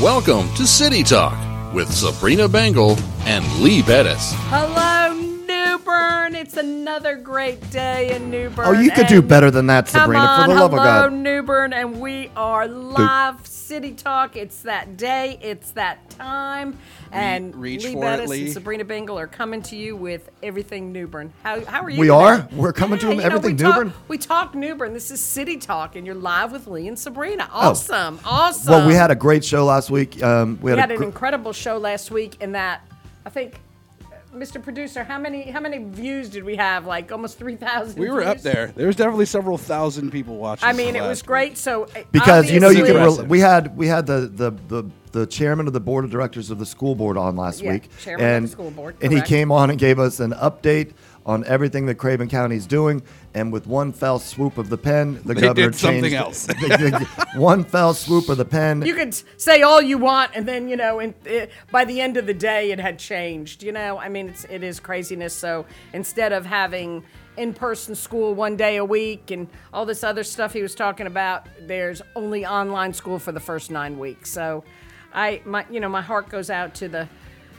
Welcome to City Talk with Sabrina Bengel and Lee Bettis. Hello. It's another great day in New Bern. Oh, you could do better than that, Come Sabrina, on, for the love of hello, God. New Bern, and we are live City Talk. It's that day. It's that time. And reach Lee for it, Bettis Lee. and Sabrina Bengel are coming to you with everything New Bern. How, how are you? We today? are? We're coming to them you know, everything we New talk- Bern? We talk New Bern. This is City Talk, and you're live with Lee and Sabrina. Awesome, awesome. Oh. Well, we had a great show last week. Um, we had, We had a an incredible show last week in that I think Mr. Producer, how many how many views did we have? Like almost three thousand. We were up there. There was definitely several thousand people watching. I mean, it was great. So uh, because you know you can. Re- we had we had the, the the the chairman of the board of directors of the school board on last Yeah, week, chairman of the and school board, and he came on and gave us an update on everything that Craven County is doing. And with one fell swoop of the pen, the They governor did something changed else. the- the- one fell swoop of the pen. You could s- say all you want, and then you know, in, uh, by the end of the day, it had changed. You know, I mean, it's it is craziness. So instead of having in-person school one day a week and all this other stuff he was talking about, there's only online school for the first nine weeks. So I, my, you know, my heart goes out to the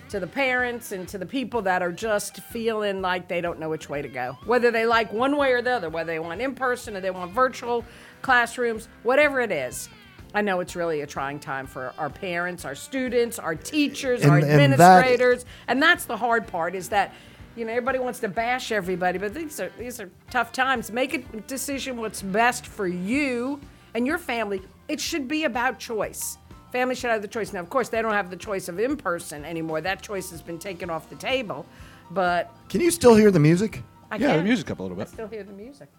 to the parents and to the people that are just feeling like they don't know which way to go. Whether they like one way or the other, whether they want in person or they want virtual classrooms, whatever it is. I know it's really a trying time for our parents, our students, our teachers, our And- and that- administrators, and that's the hard part is that you know everybody wants to bash everybody, but these are these are tough times. Make a decision what's best for you and your family. It should be about choice. Family should have the choice. Now, of course, they don't have the choice of in person anymore. That choice has been taken off the table. But Can you still hear the music? I Yeah, can the music up a little I bit. still hear the music.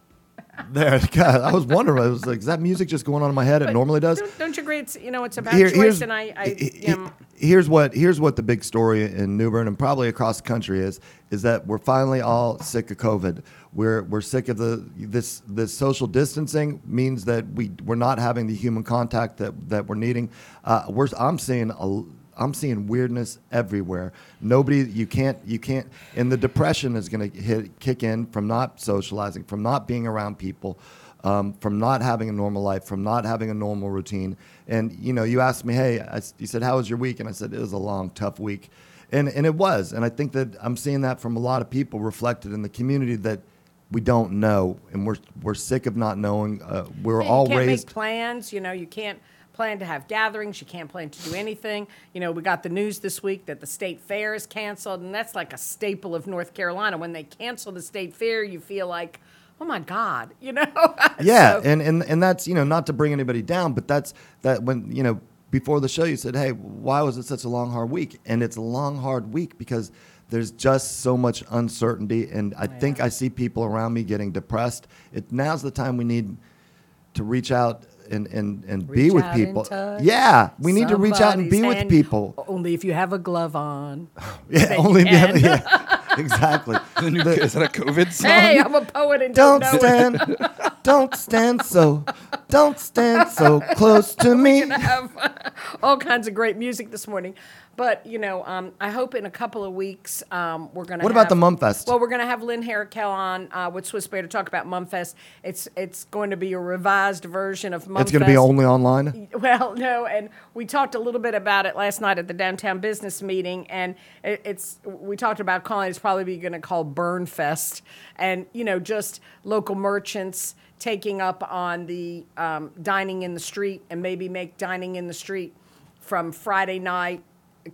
There, God, I was wondering. I was like, is that music just going on in my head? It normally does. Don't, don't you agree? It's you know it's about Here- choice, and I, I he- here's what here's what the big story in New Bern and probably across the country is is that we're finally all sick of COVID. We're we're sick of the this this social distancing means that we we're not having the human contact that that we're needing. Uh, we're I'm seeing a I'm seeing weirdness everywhere. Nobody, you can't, you can't, and the depression is going to hit, kick in from not socializing, from not being around people, um, from not having a normal life, from not having a normal routine. And you know, you asked me, hey, I you said, how was your week? And I said, it was a long, tough week, and and it was. And I think that I'm seeing that from a lot of people reflected in the community that we don't know, and we're we're sick of not knowing. Uh, we're you all can't raised. make plans. You know, you can't plan to have gatherings. You can't plan to do anything. You know, we got the news this week that the state fair is canceled, and that's like a staple of North Carolina. When they cancel the state fair, you feel like, oh my God, you know? Yeah, So- and, and and that's you know not to bring anybody down, but that's that when you know before the show you said, hey, why was it such a long hard week? And it's a long hard week because there's just so much uncertainty, and I think I see people around me getting depressed. It now's the time we need to reach out and and and be with out and people. touch Yeah, we need to reach out and be somebody's with people. Only if you have a glove on. Yeah, then you only yeah, exactly. The new, is that a COVID song? Hey, I'm a poet and don't, Don't know it. stand, don't stand so, don't stand so close to me. We're gonna have all kinds of great music this morning. But you know, um, I hope in a couple of weeks um, we're going to. What about the Mumfest? Well, we're going to have Lynn Harakal on uh, with Swiss Bear to talk about Mumfest. It's it's going to be a revised version of Mumfest. It's going to be only online. Well, no, and we talked a little bit about it last night at the downtown business meeting, and it, it's we talked about calling it's probably going to call Burn Fest, and you know just local merchants taking up on the um, dining in the street, and maybe make dining in the street from Friday night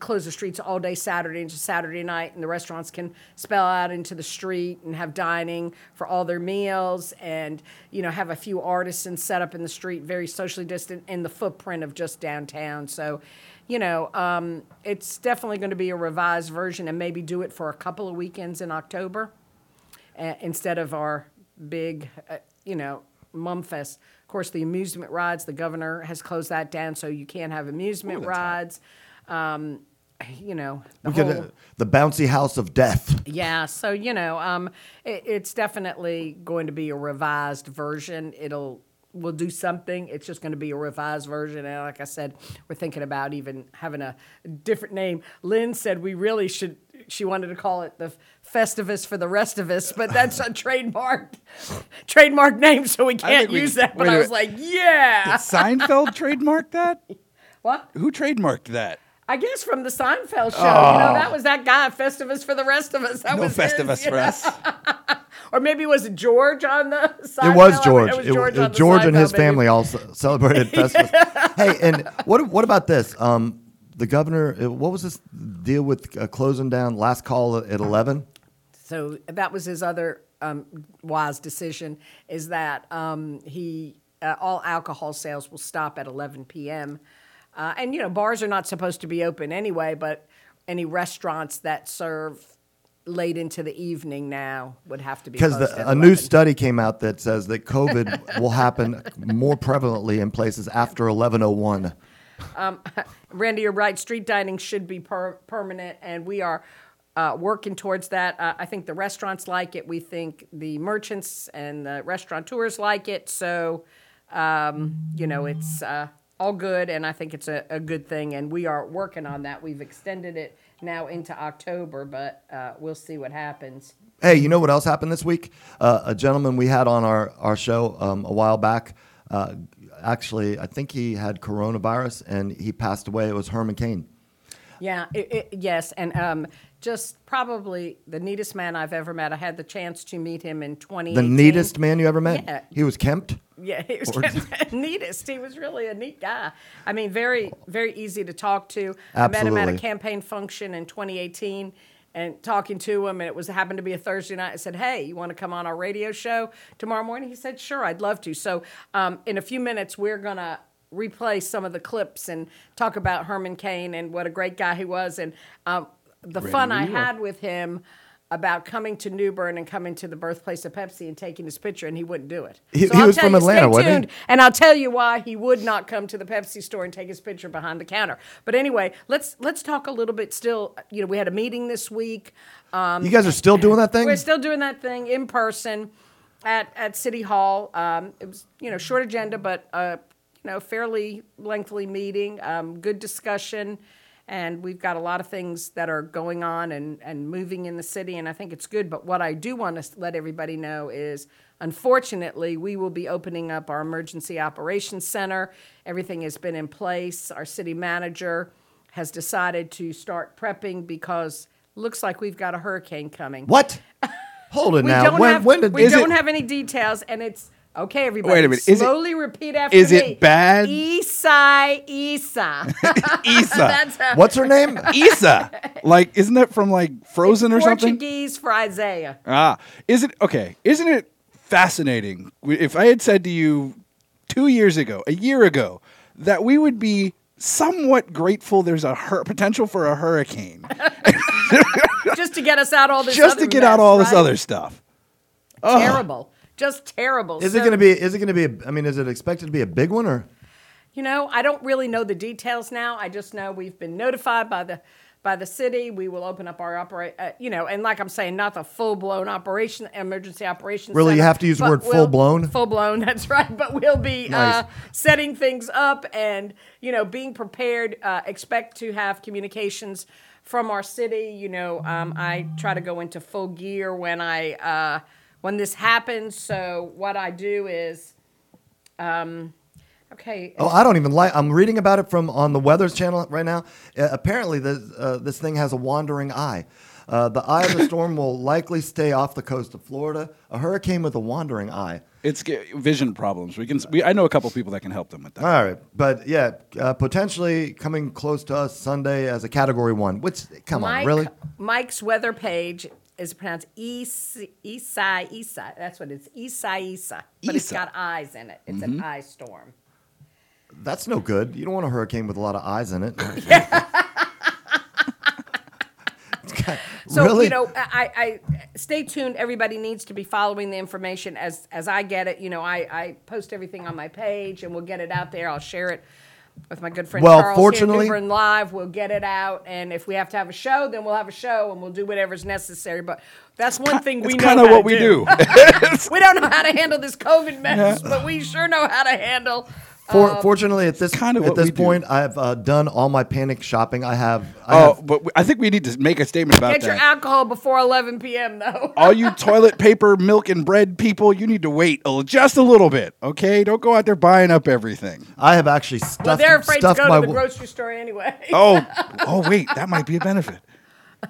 close the streets all day Saturday into Saturday night, and the restaurants can spell out into the street and have dining for all their meals, and you know have a few artisans set up in the street, very socially distant in the footprint of just downtown. So, you know, um, it's definitely going to be a revised version, and maybe do it for a couple of weekends in October uh, instead of our big, uh, you know, Mumfest. Of course, the amusement rides, the governor has closed that down, so you can't have amusement hot. rides. Um, you know, the whole, uh, the bouncy house of death. yeah. So you know, um, it, it's definitely going to be a revised version. It'll we'll do something. It's just going to be a revised version. And like I said, we're thinking about even having a different name. Lynn said we really should. She wanted to call it the Festivus for the rest of us, but that's a trademark trademark name, so we can't think we- use that. But I was like, yeah. Did Seinfeld trademark that? What? Who trademarked that? I guess from the Seinfeld show. You know, that was that guy, Festivus for the rest of us. That Oh. No was Festivus you for know? us. Or maybe was it George on the Seinfeld? It was George. It was George, it- on the George and his maybe. family all celebrated Festivus. hey, and what what about this? Um, the governor, uh, what was this deal with uh, closing down last call at uh, 11? So that was his other um, wise decision is that um, he uh, all alcohol sales will stop at 11 p.m. Uh, and you know bars are not supposed to be open anyway, but any restaurants that serve late into the evening now would have to be because a 11. new study came out that says that COVID will happen more prevalently in places after 11:01. Um, Randy, you're right. Street dining should be per- permanent, and we are uh, working towards that. Uh, I think the restaurants like it. We think the merchants and the restaurateurs like it. So, um, you know, it's uh, all good, and I think it's a, a, good thing. And we are working on that. We've extended it now into October, but uh, we'll see what happens. Hey, you know what else happened this week? Uh, a gentleman we had on our, our show um, a while back. Uh, actually, I think he had coronavirus and he passed away. It was Herman Cain. Yeah, it, it, yes, and um, just probably the neatest man I've ever met. I had the chance to meet him in 2018. The neatest man you ever met? Yeah. He was kempt? Yeah, he was the neatest. He was really a neat guy. I mean, very, very easy to talk to. Absolutely. I met him at a campaign function in 2018 and talking to him, and it was happened to be a Thursday night. I said, "Hey, you want to come on our radio show tomorrow morning?" He said, "Sure, I'd love to." So, um, in a few minutes, we're gonna replay some of the clips and talk about Herman Cain and what a great guy he was, and um, the fun I had with him about coming to New Bern and coming to the birthplace of Pepsi and taking his picture, and he wouldn't do it. He- So he was from you, Atlanta, wasn't he? and I'll tell you why he would not come to the Pepsi store and take his picture behind the counter. But anyway, let's let's talk a little bit. Still, you know, we had a meeting this week. Um, You guys are still doing that thing? we're still doing that thing in person at at City Hall. Um, it was you know short agenda, but uh, you know fairly lengthy meeting. Um, good discussion, and we've got a lot of things that are going on and and moving in the city, and I think it's good. But what I do want to let everybody know is. Unfortunately, we will be opening up our emergency operations center. Everything has been in place. Our city manager has decided to start prepping because looks like we've got a hurricane coming. What? Hold it We now. don't when, have when did we don't it- have any details, and it's okay. Everybody, Wait a minute, is it- slowly repeat after is me. it bad? Isai Isa. Isa. What's her name? Isa. Like, isn't that from like Frozen or something? Portuguese for Isaiah. Ah, is it okay? Isn't it fascinating? If I had said to you two years ago, a year ago, that we would be somewhat grateful there's a hur- potential for a hurricane, Just to get us out all this. just to get out mess, all this other stuff. terrible, just terrible. Is it going to be? Is it going to be? A, I mean, is it expected to be a big one or? You know, I don't really know the details now. I just know we've been notified by the by the city. We will open up our operate. Uh, you know, and like I'm saying, not the full blown operation emergency operation. Really? You have to use the word we'll- full-blown? Full blown. That's right. But we'll be Nice. uh, setting things up and you know being prepared. Uh, expect to have communications from our city. You know, um, I try to go into full gear when I uh, when this happens. So what I do is. Um, Okay. Oh, I don't even like. I'm reading about it from on the Weather's channel right now. Uh, apparently, this uh, this thing has a wandering eye. Uh, the eye of the storm will likely stay off the coast of Florida. A hurricane with a wandering eye. It's ge- vision problems. We can. We, I know a couple people that can help them with that. All right, but yeah, uh, potentially coming close to us Sunday as a Category One. Which, come on, really? Mike's weather page is pronounced Isai Isai. Isa. That's what it's Isai Isa. But it's got eyes in it. It's Mm-hmm. an eye storm. That's no good. You don't want a hurricane with a lot of eyes in it. So really? you know, I, I stay tuned. Everybody needs to be following the information as as I get it. You know, I, I post everything on my page, and we'll get it out there. I'll share it with my good friend Well, Charles fortunately- here Live. We'll get it out, and if we have to have a show, then we'll have a show, and we'll do whatever's necessary. But that's one thing we It's know. kind of what we do. we don't know how to handle this COVID mess, but we sure know how to handle For, fortunately, at this kind of at this we do. point, I've uh, done all my panic shopping. I have. I Oh, have but I think we need to make a statement about that. Get your alcohol before 11 p.m. though. All you toilet paper, milk, and bread people, you need to wait a, just a little bit, okay? Don't go out there buying up everything. I have actually stuffed. well, they're afraid to go to the wa- grocery store anyway. Oh, oh, wait, that might be a benefit.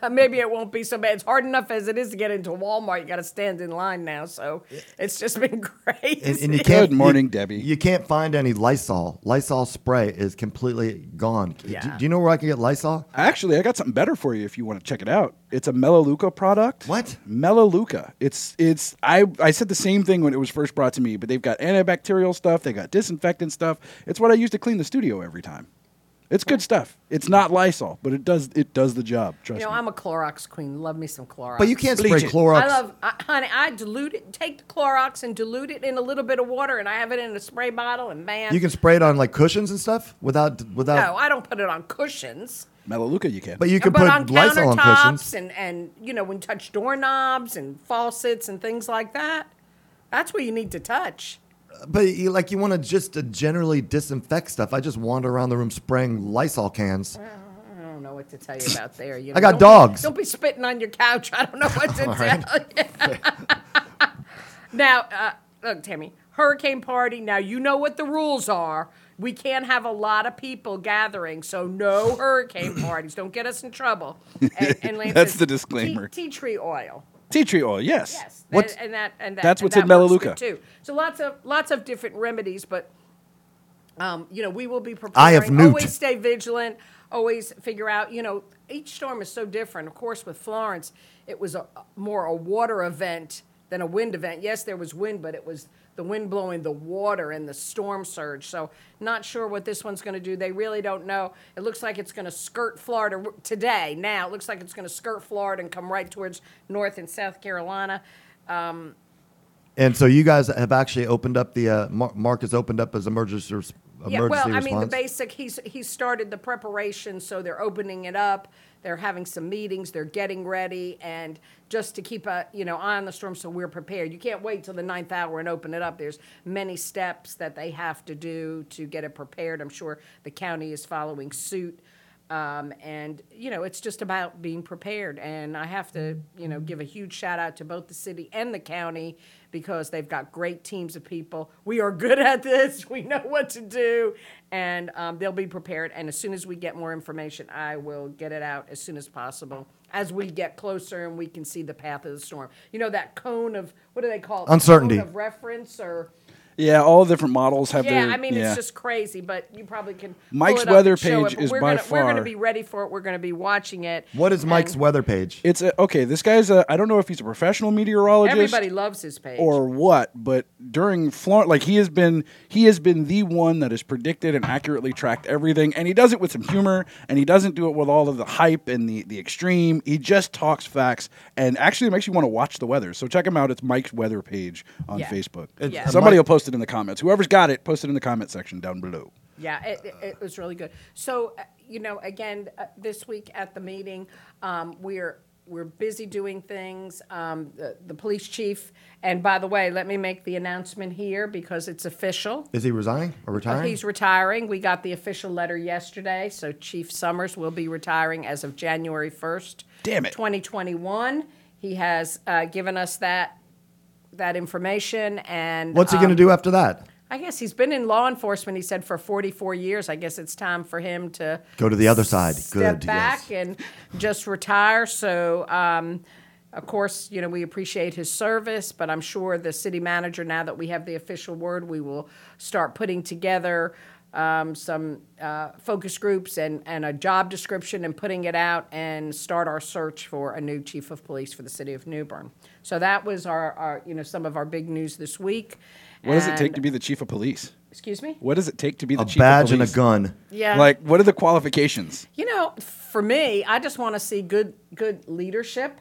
Maybe it won't be so bad. It's hard enough as it is to get into Walmart. You got to stand in line now, so it's just been crazy. And, and you can't. Good morning, you- Debbie. You can't find any Lysol. Lysol spray is completely gone. Do- Yeah. Do, you know where I can get Lysol? Actually, I got something better for you if you want to check it out. It's a Melaleuca product. What? Melaleuca. It's it's I I said the same thing when it was first brought to me, but they've got antibacterial stuff, they got disinfectant stuff. It's what I use to clean the studio every time. It's good stuff. It's not Lysol, but it does it does the job. Trust you know, me. I'm a Clorox queen. Love me some Clorox. But you can't Bleach spray it. Clorox. I love, I, honey. I dilute it. Take the Clorox and dilute it in a little bit of water, and I have it in a spray bottle. And man, you can spray it on like cushions and stuff without without. no, I don't put it on cushions. Melaleuca you can. But you can but put on Lysol on countertops cushions. and and you know when you touch doorknobs and faucets and things like that. That's where you need to touch. But you, like you want to just uh, generally disinfect stuff. I just wander around the room spraying Lysol cans. I don't know what to tell you about there. You I got Don't dogs. don't be spitting on your couch. I don't know what to tell you. now, uh, look, Tammy, hurricane party. Now you know what the rules are. We can't have a lot of people gathering, so no hurricane parties. Don't get us in trouble. And, and Lance That's says, the disclaimer. Tea, tea tree oil. Tea tree oil, yes. Yes, What's- and, and that and that, That's and what's in that works Melaleuca. too. So lots of lots of different remedies, but um, you know we will be preparing. I have newt. Always stay vigilant. Always figure out. You know, each storm is so different. Of course, with Florence, it was a, more a water event than a wind event. Yes, there was wind, but it was the wind blowing the water and the storm surge. So not sure what this one's going to do. They really don't know. It looks like it's going to skirt Florida today. Now it looks like it's going to skirt Florida and come right towards North and South Carolina. And so you guys have actually opened up the uh, Mark has opened up as emergency Yeah, well, I response. mean, the basic. He's he started the preparation, so they're opening it up. They're having some meetings, they're getting ready, and just to keep a, you know, eye on the storm so we're prepared. You can't wait till the ninth hour and open it up. There's many steps that they have to do to get it prepared. I'm sure the county is following suit. Um, and, you know, it's just about being prepared. And I have to, you know, give a huge shout out to both the city and the county because they've got great teams of people. We are good at this. We know what to do. And um, they'll be prepared. And as soon as we get more information, I will get it out as soon as possible as we get closer and we can see the path of the storm. You know, that cone of, what do they call it? Uncertainty. Cone of reference or. Yeah, all the different models have Yeah, their I mean yeah. it's just crazy, but you probably can. pull Mike's it up weather and page it, but is we're by gonna, We're going to be ready for it. We're going to be watching it. what is Mike's weather page? It's a, okay. This guy's a. I don't know if he's a professional meteorologist. Everybody loves his page. or what, but during Florence, like he has been, he has been the one that has predicted and accurately tracked everything, and he does it with some humor, and he doesn't do it with all of the hype and the the extreme. He just talks facts, and actually makes you want to watch the weather. So check him out. It's Mike's weather page on Yeah. Facebook. It's- Yeah. Somebody Mike- will post it in the comments. Whoever's got it, post it in the comment section down below. Yeah, it, it, it was really good. So, uh, you know, again, uh, this week at the meeting, um, we're we're busy doing things. Um, the, the police chief, and by the way, let me make the announcement here because it's official. Is he resigning or retiring? He's retiring. We got the official letter yesterday, so Chief Summers will be retiring as of January 1st. Damn it. 2021. He has uh, given us that that information and What's he um, going to do after that? I guess he's been in law enforcement. He said for 44 years. I guess it's time for him to Go to the other side. step Good. back yes. and just retire. So, um, of course, you know we appreciate his service, but I'm sure the city manager, now that we have the official word, we will start putting together um, some uh, focus groups and, and a job description and putting it out and start our search for a new chief of police for the city of New Bern. So that was our, our you know some of our big news this week. What does it take to be the chief of police? Excuse me. What does it take to be the A chief badge of police? and a gun. Yeah. Like, what are the qualifications? You know, for me, I just want to see good good leadership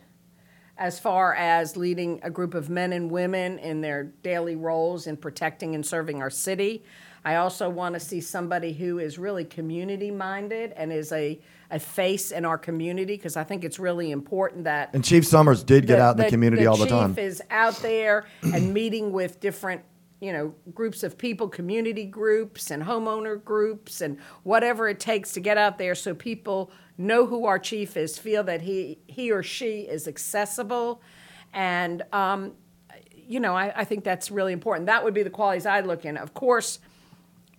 as far as leading a group of men and women in their daily roles in protecting and serving our city. I also want to see somebody who is really community minded and is a, a face in our community because I think it's really important that And Chief Summers did get out in the, community all the time. chief is out there and meeting with different, you know, groups of people, community groups and homeowner groups and whatever it takes to get out there so people know who our chief is, feel that he, he or she is accessible. And, um, you know, I, I think that's really important. That would be the qualities I'd look in. Of course,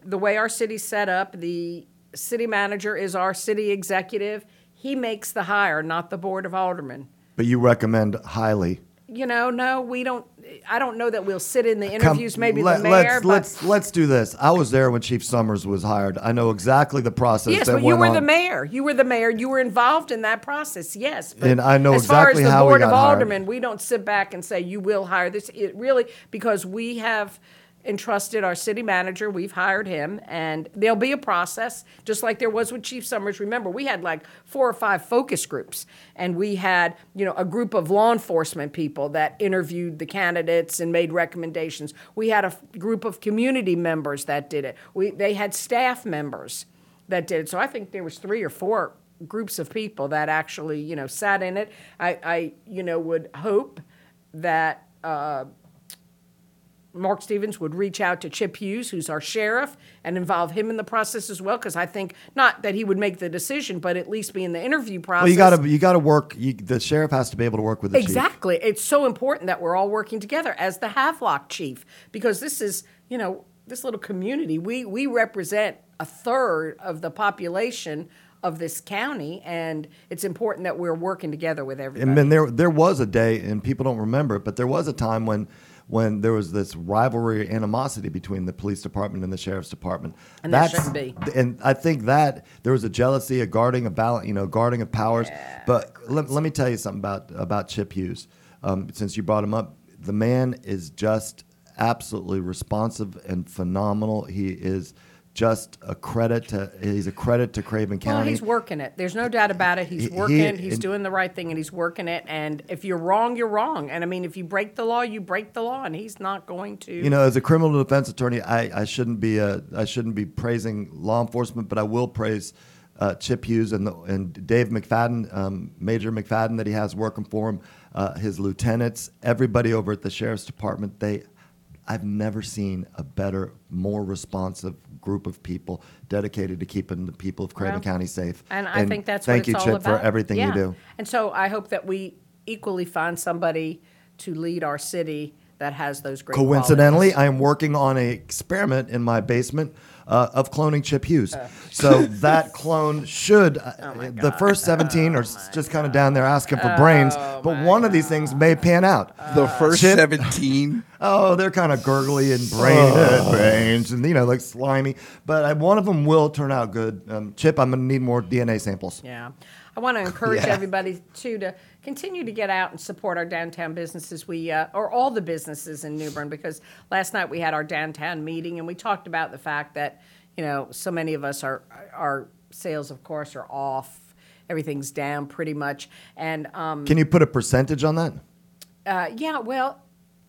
the way our city's set up, the city manager is our city executive. He makes the hire, not the board of aldermen. But you recommend highly. You know, no, we don't. I don't know that we'll sit in the Come- interviews. maybe let, the mayor, let's, but let's let's do this. I was there when Chief Summers was hired. I know exactly the process. yes, but you were on. the mayor. You were the mayor. You were involved in that process. Yes, but And I know as far as the board of got hired. aldermen, we don't sit back and say you will hire this. It really because we have entrusted our city manager. We've hired him, and there'll be a process, just like there was with Chief Summers. Remember, we had like four or five focus groups, and we had you know a group of law enforcement people that interviewed the candidates and made recommendations. We had a f- group of community members that did it. We they had staff members that did it. So I think there was three or four groups of people that actually you know sat in it. I, I you know would hope that. Uh, Mark Stephens would reach out to Chip Hughes, who's our sheriff, and involve him in the process as well. Because I think not that he would make the decision, but at least be in the interview process. Well, you got to you got to work. You, the sheriff has to be able to work with the chief. Exactly. It's so important that we're all working together as the Havelock chief because this is, you know, this little community. We we represent a third of the population of this county, and it's important that we're working together with everybody. And then there there was a day, and people don't remember it, but there was a time when when there was this rivalry animosity between the police department and the sheriff's department. And that shouldn't be. And I think that there was a jealousy, a guarding, a balance, you know, guarding of powers. But let, let me tell you something about about Chip Hughes. Um, since you brought him up, the man is just absolutely responsive and phenomenal. He is just a credit to he's a credit to Craven Well, County. he's working it. There's no doubt about it. He's He- he- working. he's and- doing the right thing, and he's working it. And if you're wrong, you're wrong. And I mean, if you break the law, you break the law, and he's not going to. You know, as a criminal defense attorney, I, I shouldn't be uh, I shouldn't be praising law enforcement, but I will praise uh, Chip Hughes and the, and Dave McFadden, um, Major McFadden that he has working for him, uh, his lieutenants, everybody over at the sheriff's department. They, I've never seen a better, more responsive group of people dedicated to keeping the people of Craven Well, County safe. And I think that's thank what you, Chip, about. for everything Yeah. you do. And so I hope that we equally find somebody to lead our city that has those great. Coincidentally, qualities. I am working on an experiment in my basement uh, of cloning Chip Hughes. so that clone should. Uh, Oh the first 17 are just kind of down there asking for brains, Oh but one of these things may pan out. The first Chip- 17. Oh, they're kind of gurgly and brain Oh. brains and you know like slimy, but I, one of them will turn out good. Um, Chip, I'm gonna need more DNA samples. Yeah. I want to encourage Yeah. everybody too to continue to get out and support our downtown businesses. We uh, or all the businesses in New Bern because last night we had our downtown meeting and we talked about the fact that you know so many of us are our sales of course are off. Everything's down pretty much, and um, Can you put a percentage on that? uh, yeah, well,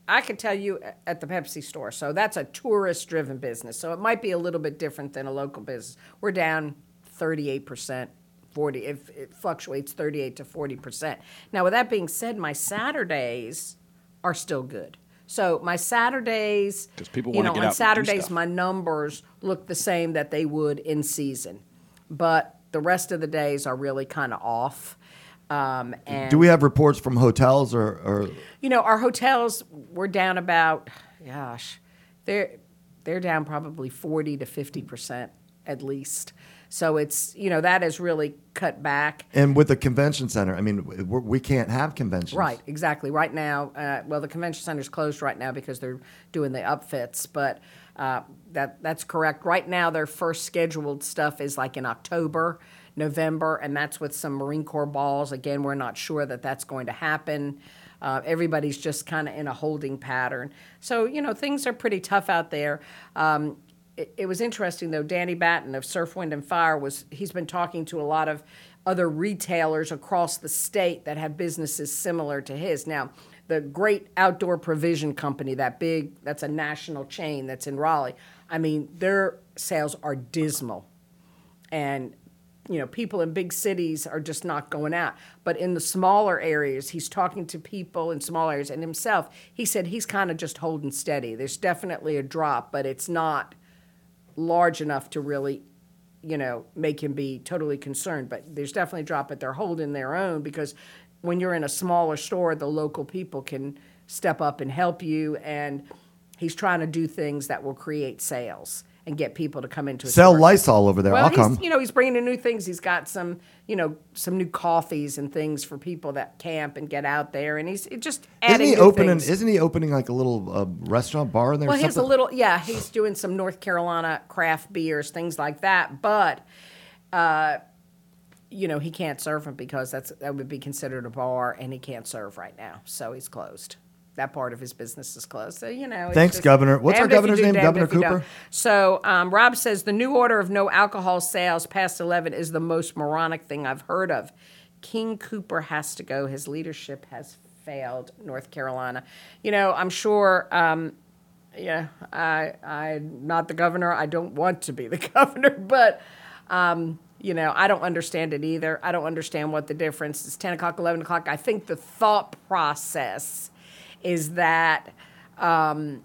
I could tell you at the Pepsi store. So that's a tourist driven business. So it might be a little bit different than a local business. We're down 38%, 40 it, it fluctuates 38 to 40%. Now with that being said, my Saturdays are still good. So my Saturdays, 'Cause people you wanna know, get on out and Saturdays my numbers look the same that they would in season. But the rest of the days are really kind of off. Um, and Do we have reports from hotels or, or you know, our hotels were down about, gosh, they're they're down probably forty to fifty percent at least. So it's you know that has really cut back. and with the convention center? I mean, we're, we can't have conventions. Right, exactly. Right now, uh, well, the convention center's closed right now because they're doing the upfits, but uh, that that's correct. Right now, their first scheduled stuff is like in October, November, and that's with some Marine Corps balls. Again, we're not sure that that's going to happen. Uh, everybody's just kind of in a holding pattern. So you know things are pretty tough out there. Um, it, it was interesting though. Danny Batten of Surf, Wind, and Fire was he's been talking to a lot of other retailers across the state that have businesses similar to his. Now, the Great Outdoor Provision Company, that big, that's a national chain that's in Raleigh. I mean, their sales are dismal, and you know, people in big cities are just not going out. But in the smaller areas, he's talking to people in small areas and himself. He said he's kind of just holding steady. There's definitely a drop, but it's not large enough to really, you know, make him be totally concerned. But there's definitely a drop, but they're holding their own because when you're in a smaller store, the local people can step up and help you. And he's trying to do things that will create sales and get people to come into his Sell store. Lysol over there. Well, I'll he's, come. you know, he's bringing in new things. He's got some, you know, some new coffees and things for people that camp and get out there. And he's just Isn't he new opening? things. Isn't he opening like a little uh, restaurant bar in there? Well, he's a little, yeah, he's doing some North Carolina craft beers, things like that. But, uh, you know, he can't serve them because that's that would be considered a bar, and he can't serve right now, so he's closed. That part of his business is closed. So you know. Thanks, just Governor. What's our damned if you governor's do, name? Governor if you don't. Cooper? So um, Rob says the new order of no alcohol sales past eleven is the most moronic thing I've heard of. King Cooper has to go. His leadership has failed. North Carolina. You know, I'm sure. Um, yeah, I, I'm not the governor. I don't want to be the governor, but, um, you know, I don't understand it either. I don't understand what the difference is 10 o'clock, 11 o'clock. I think the thought process is that, um,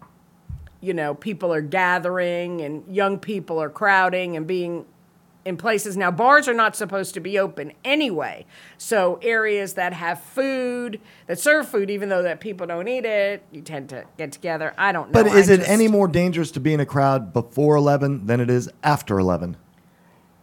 you know, people are gathering and young people are crowding and being in places. Now, bars are not supposed to be open anyway. So, areas that have food, that serve food, even though that people don't eat it, you tend to get together. I don't know. But is I it just- any more dangerous to be in a crowd before 11 than it is after 11?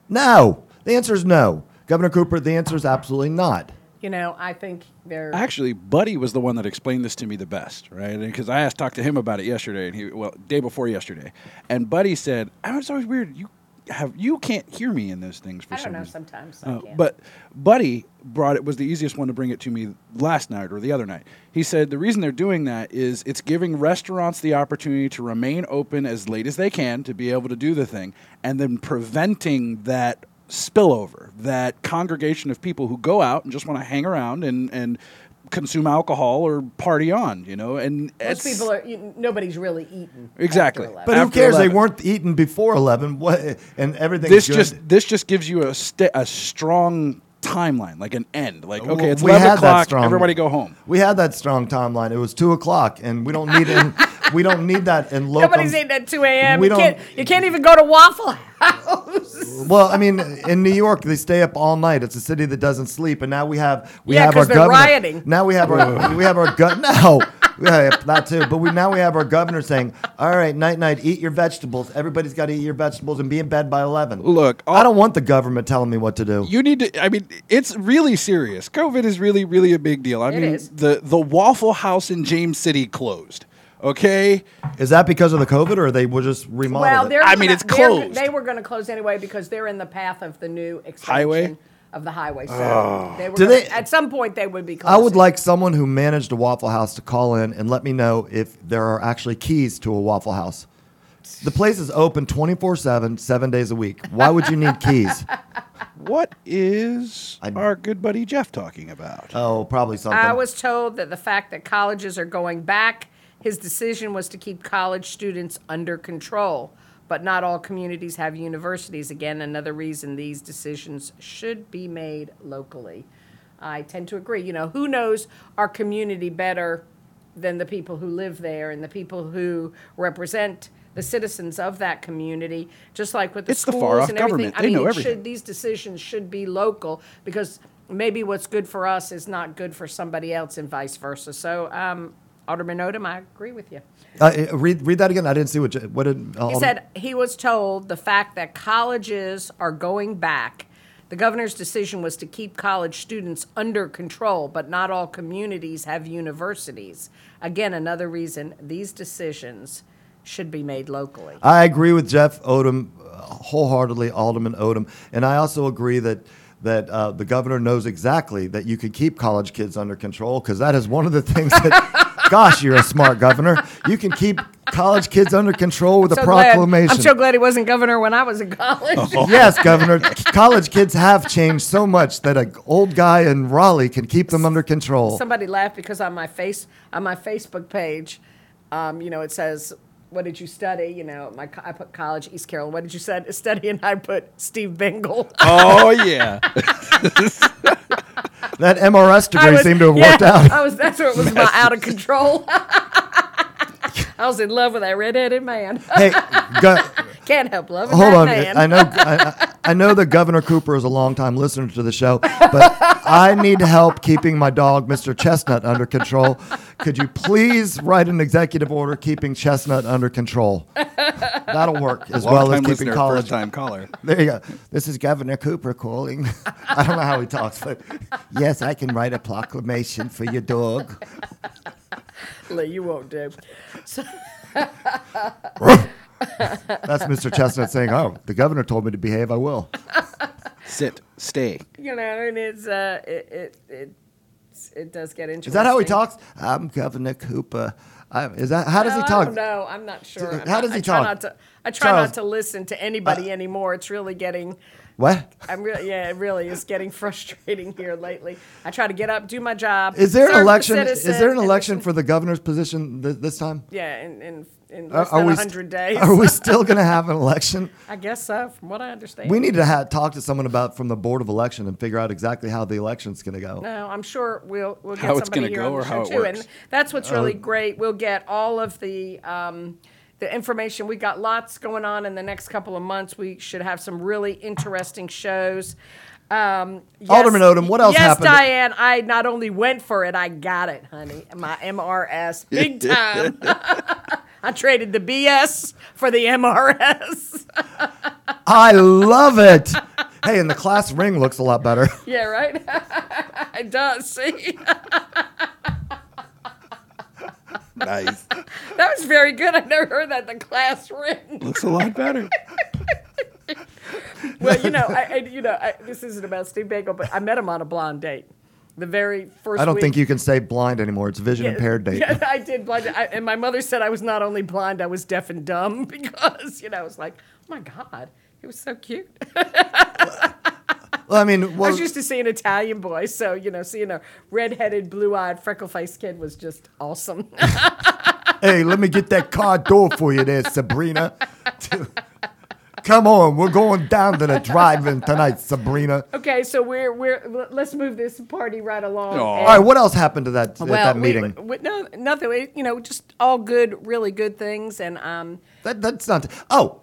No. The answer is no. Governor Cooper, the answer is absolutely not. You know, I think they're. Actually, Buddy was the one that explained this to me the best, right? Because I asked, talked to him about it yesterday, and he well, day before yesterday, and Buddy said, "I was always weird. You have you can't hear me in those things for I some don't know. reason." Sometimes, Uh, but Buddy brought it was the easiest one to bring it to me last night or the other night. He said the reason they're doing that is it's giving restaurants the opportunity to remain open as late as they can to be able to do the thing, and then preventing that spillover, that congregation of people who go out and just want to hang around and and consume alcohol or party on, you know, and most people are. You, nobody's really eaten Exactly. after 11. But who After cares? They weren't eaten before 11. What? And everything. this just this just gives you a sta a strong timeline, like an end. Like okay, it's We eleven had that o'clock. strong- Everybody go home. We had that strong timeline. It was two o'clock, and we don't need it. we don't need that in local. Nobody's eating at 2 a.m. We You don't- can't, you can't even go to Waffle House. Well, I mean, in New York, they stay up all night. It's a city that doesn't sleep, and now we have we Yeah, have our 'cause they're governor. rioting. Now we have our we have our gut. No, yeah, that too. But we now we have our governor saying, "All right, night night, eat your vegetables. Everybody's got to eat your vegetables and be in bed by 11. Look, I don't want the government telling me what to do. You need to. I mean, it's really serious. COVID is really, really a big deal. I It mean, is. the the Waffle House in James City closed. Okay, Is that because of the COVID, or they were just remodel Well, it? they're. I mean, gonna- it's they're- closed. They were going to close anyway because they're in the path of the new expansion Highway? of the highway. So ah. they were. Gonna- they- at some point, they would be. Closed. I would like someone who managed a Waffle House to call in and let me know if there are actually keys to a Waffle House. The place is open 24 7, seven days a week. Why would you need keys? what is I- our good buddy Jeff talking about? Oh, probably something. I was told that the fact that colleges are going back, his decision was to keep college students under control. But not all communities have universities. Again, another reason these decisions should be made locally. I tend to agree. You know, who knows our community better than the people who live there and the people who represent the citizens of that community, just like with the It's the schools far-off and everything. government. I mean, know everything. should these decisions should be local because maybe what's good for us is not good for somebody else and vice versa. So, um, Alderman Odham, I agree with you. Uh, uh, read, read that again. I didn't see what, what did. Uh, He said he was told the fact that colleges are going back. The governor's decision was to keep college students under control, but not all communities have universities. Again, another reason these decisions should be made locally. I agree with Jeff Odham uh, wholeheartedly, Alderman Odham, and I also agree that that uh, the governor knows exactly that you can keep college kids under control because that is one of the things that. Gosh, you're a smart governor. You can keep college kids under control with a So glad- proclamation. I'm so glad he wasn't governor when I was in college. yes, Governor. college kids have changed so much that an old guy in Raleigh can keep them under control. Somebody laughed because on my face on my Facebook page, um, you know, it says what did you study? You know, my co- I put college East Carolina. What did you stud- study? And I put Steve Bengel. Oh yeah. That MRS degree was- seemed to have yeah, worked out. I was. That's what was my out of control. I was in love with that redheaded man. hey, go, Can't help loving hold that on. man. I know. I, I- I know that Governor Cooper is a longtime listener to the show, but I need help keeping my dog, Mr. Chestnut, under control. Could you please write an executive order keeping Chestnut under control? That'll work as well as keeping listener, college. first-time caller. There you go. This is Governor Cooper calling. I don't know how he talks, but yes, I can write a proclamation for your dog. Lee, you won't do. So, That's Mr. Chestnut saying, "Oh, the governor told me to behave. I will." Sit, stay. you know, and it's uh, it it it, it does get interesting. Is that how he talks? I'm Governor Cooper. I, is that how does he talk? No. I'm not sure. I'm How not- does he I try talk? Not to, I try Charles. not to listen to anybody anymore. It's really getting. What? I'm really, yeah, it really is getting frustrating here lately. I try to get up, do my job. Is there an serve the election? Is there an election for the governor's position th- this time? Yeah, in in, in Are, less are than we 100 st- days. Are we still going to have an election? I guess so, from what I understand. We need to ha- talk to someone about from the board of election and figure out exactly how the election's going to go. No, I'm sure we'll we'll get How somebody gonna here go on the or show how it too, works. and that's what's really Uh, great. We'll get all of the um, the information. We got lots going on in the next couple of months. We should have some really interesting shows. Um, yes- Alderman Odham, what else yes, happened? Diane, I not only went for it, I got it, honey. My MRS, big time. I traded the BS for the MRS. I love it. hey, and the class ring looks a lot better. yeah, right. it does. See. Nice. That was very good. I never heard that. The class ring. Looks a lot better. Well, you know, I, I you know, I, this isn't about Steve Bagel, but I met him on a blonde date. The very first. I don't week. think you can say blind anymore. It's vision impaired date. Yeah, I did blind. I, and my mother said I was not only blind, I was deaf and dumb because you know, I was like, oh my god, he was so cute. Well, I mean, I was used to seeing Italian boys, so you know, seeing a red-headed, blue-eyed, freckle-faced kid was just awesome. hey, let me get that car door for you there, Sabrina. Come on, we're going down to the drive-in tonight, Sabrina. okay, so we're we're let's move this party right along. And- All right, what else happened to that at that we- meeting? we- no, nothing. We- You know, just all good, really good things, and um, that, that's not. Oh,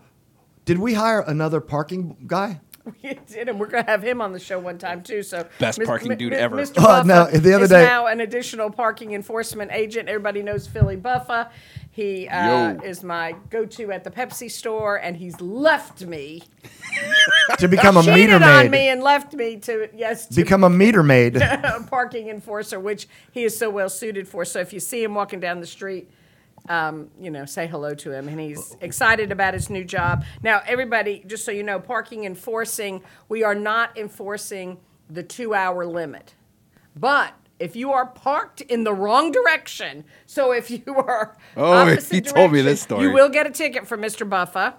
did we hire another parking guy? we did, and we're gonna have him on the show one time too. So Best Mis- parking Mi- dude Mi- ever. Mr. Oh, Buffa no, the other is day- now an additional parking enforcement agent. Everybody knows Philly Buffa. He uh, is my go-to at the Pepsi store, and he's left me, To become a meter cheated on me, and left me to yes to Become a meter maid. a parking enforcer, which he is so well suited for. So if you see him walking down the street, um, you know, say hello to him, and he's excited about his new job. Now, everybody, just so you know, parking enforcing, we are not enforcing the two-hour limit, but. If you are parked in the wrong direction, so if you are Oh, he told me this story. you will get a ticket from Mr. Buffa.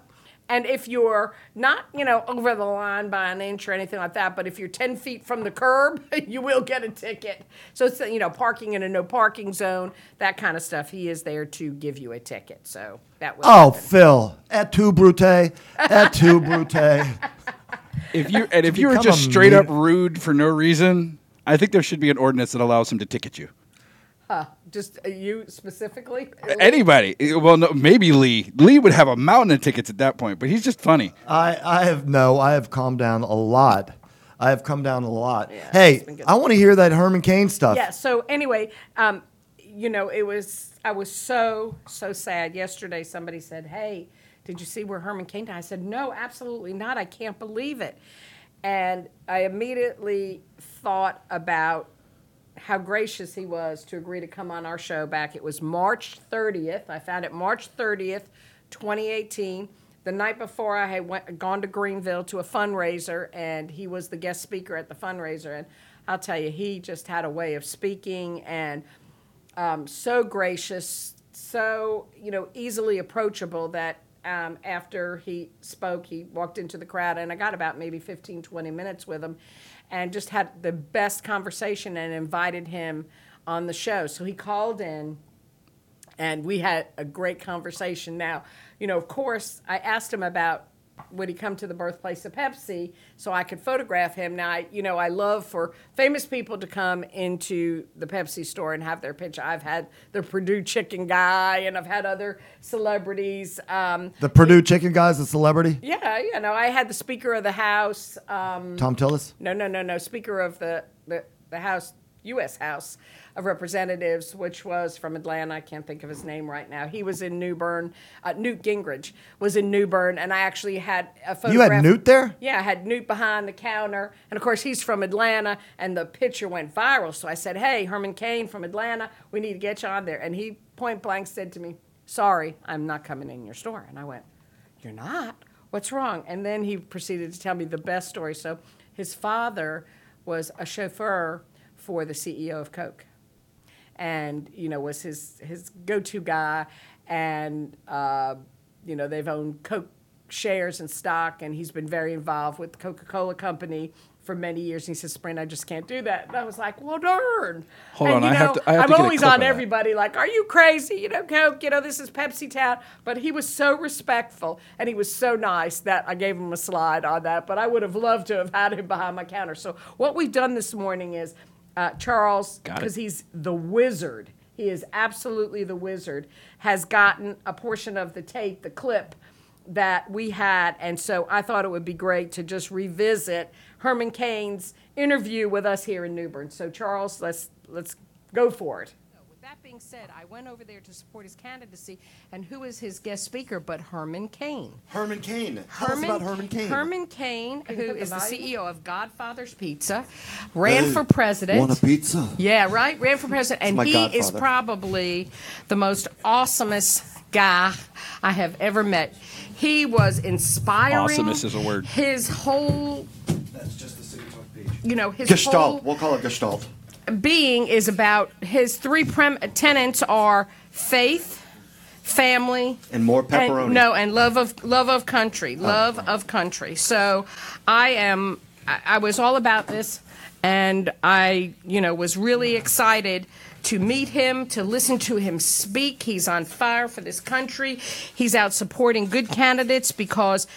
And if you're not, you know, over the line by an inch or anything like that, but if you're 10 feet from the curb, you will get a ticket. So it's, you know, parking in a no parking zone, that kind of stuff. He is there to give you a ticket. So that will. Oh, happen. Phil, et tu, Brute, et tu, Brute. If you and if you were just a straight up rude for no reason, I think there should be an ordinance that allows him to ticket you. Just uh, you specifically? Anybody? Well, no, maybe Lee. Lee would have a mountain of tickets at that point, but he's just funny. I, I have no, I have calmed down a lot. I have come down a lot. Yeah, hey, it's been good. I want to hear that Herman Cain stuff. Yeah. So anyway, um, you know, it was I was so so sad yesterday. Somebody said, "Hey, did you see where Herman Cain died?" I said, "No, absolutely not. I can't believe it." And I immediately thought about how gracious he was to agree to come on our show back. It was March 30th. I found it March 30th, 2018. The night before, I had went, gone to Greenville to a fundraiser, and he was the guest speaker at the fundraiser. And I'll tell you, he just had a way of speaking and um, so gracious, so you know easily approachable that um, after he spoke, he walked into the crowd, and I got about maybe 15, 20 minutes with him, and just had the best conversation and invited him on the show. So he called in and we had a great conversation. Now, you know, of course, I asked him about would he come to the birthplace of Pepsi so I could photograph him. Now, I, you know, I love for famous people to come into the Pepsi store and have their picture. I've had the Perdue chicken guy, and I've had other celebrities. Um, The Perdue Chicken guy is a celebrity. yeah, you know, I had the Speaker of the House. Um, Thom Tillis. no, no, no, no. Speaker of the, the, the House, U.S. House of Representatives, which was from Atlanta. I can't think of his name right now. He was in New Bern. Uh, Newt Gingrich was in New Bern, and I actually had a photograph. You had Newt there? Yeah, I had Newt behind the counter, and of course he's from Atlanta, and the picture went viral. So I said, "Hey, Herman Cain from Atlanta, we need to get you on there." And he point blank said to me, "Sorry, I'm not coming in your store." And I went, "You're not? What's wrong?" And then he proceeded to tell me the best story. So his father was a chauffeur for the CEO of Coke and you know was his his go-to guy. And uh, you know they've owned coke shares and stock and he's been very involved with the coca-cola company for many years. And he says sprint i just can't do that. And i was like well darn. Hold and, on, you I have know, to- I have i'm to always on everybody like are you crazy? You know coke you know this is pepsi town. But he was so respectful and he was so nice that i gave him a slide on that. But i would have loved to have had him behind my counter. So what we've done this morning is uh, charles because he's the wizard. He is absolutely the wizard. Has gotten a portion of the tape, the clip that we had, and so I thought it would be great to just revisit Herman Cain's interview with us here in New Bern. So Charles, let's let's go for it. With that being said, I went over there to support his candidacy, and who is his guest speaker but Herman Cain? Herman Cain. Herman us about Herman Cain, who put the the? CEO of Godfather's Pizza, ran Hey, for president. Want a pizza? Yeah, right. Ran for president, and my he is godfather. probably the most awesomest guy I have ever met. He was inspiring. Awesomest is a word. His whole, That's just the city talk page. you know, his Gestalt. whole We'll call it Gestalt. Being is about his three prem- tenets are faith, family, And more and- pepperoni. no, and love of love of country, oh. love of country. So, I am. I, I was all about this, and I, you know, was really excited to meet him, to listen to him speak. He's on fire for this country. He's out supporting good candidates because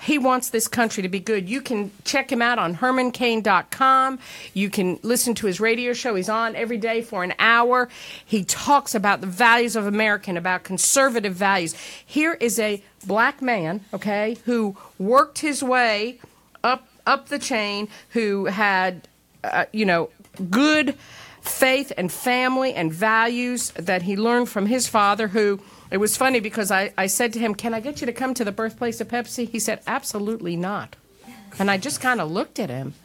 he wants this country to be good. You can check him out on hermancain.com. You can listen to his radio show. He's on every day for an hour. He talks about the values of American, about conservative values. Here is a black man, okay, who worked his way up up the chain, who had uh, you know, good faith and family and values that he learned from his father, who it was funny because I, I said to him, Can I get you to come to the birthplace of Pepsi? He said, Absolutely not. And I just kind of looked at him.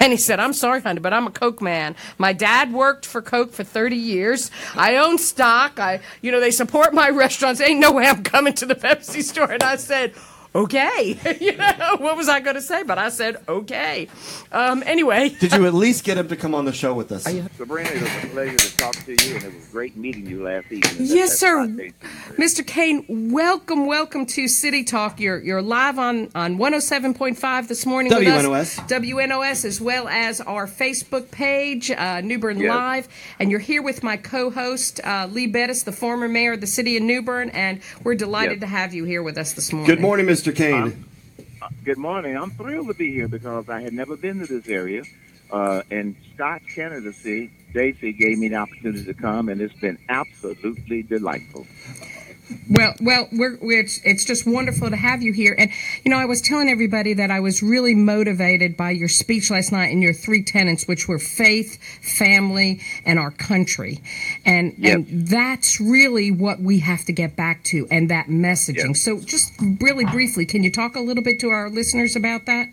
And he said, I'm sorry, honey, but I'm a Coke man. My dad worked for Coke for 30 years. I own stock. I, you know, they support my restaurants. Ain't no way I'm coming to the Pepsi store. And I said, okay. you know, what was I going to say? But I said, okay. Um, anyway. Did you at least get him to come on the show with us? Sabrina, it was a pleasure to talk to you, and it was great meeting you last evening. Yes, that's sir. Mr. Cain, welcome, welcome to City Talk. You're you're live on on 107.5 this morning with WNOS. us. WNOS, as well as our Facebook page, uh, New Bern Yes. Live. And you're here with my co-host, uh, Lee Bettis, the former mayor of the city of New Bern, and we're delighted Yes. to have you here with us this morning. Good morning, Mr. Cain. Good morning. I'm thrilled to be here because I had never been to this area. Uh, and Scott's candidacy, JC gave me the opportunity to come, and it's been absolutely delightful. Well, well, we're, we're it's, it's just wonderful to have you here. And you know, I was telling everybody that I was really motivated by your speech last night and your three tenets, which were faith, family, and our country. And Yep. and that's really what we have to get back to, and that messaging. Yep. So, just really briefly, can you talk a little bit to our listeners about that?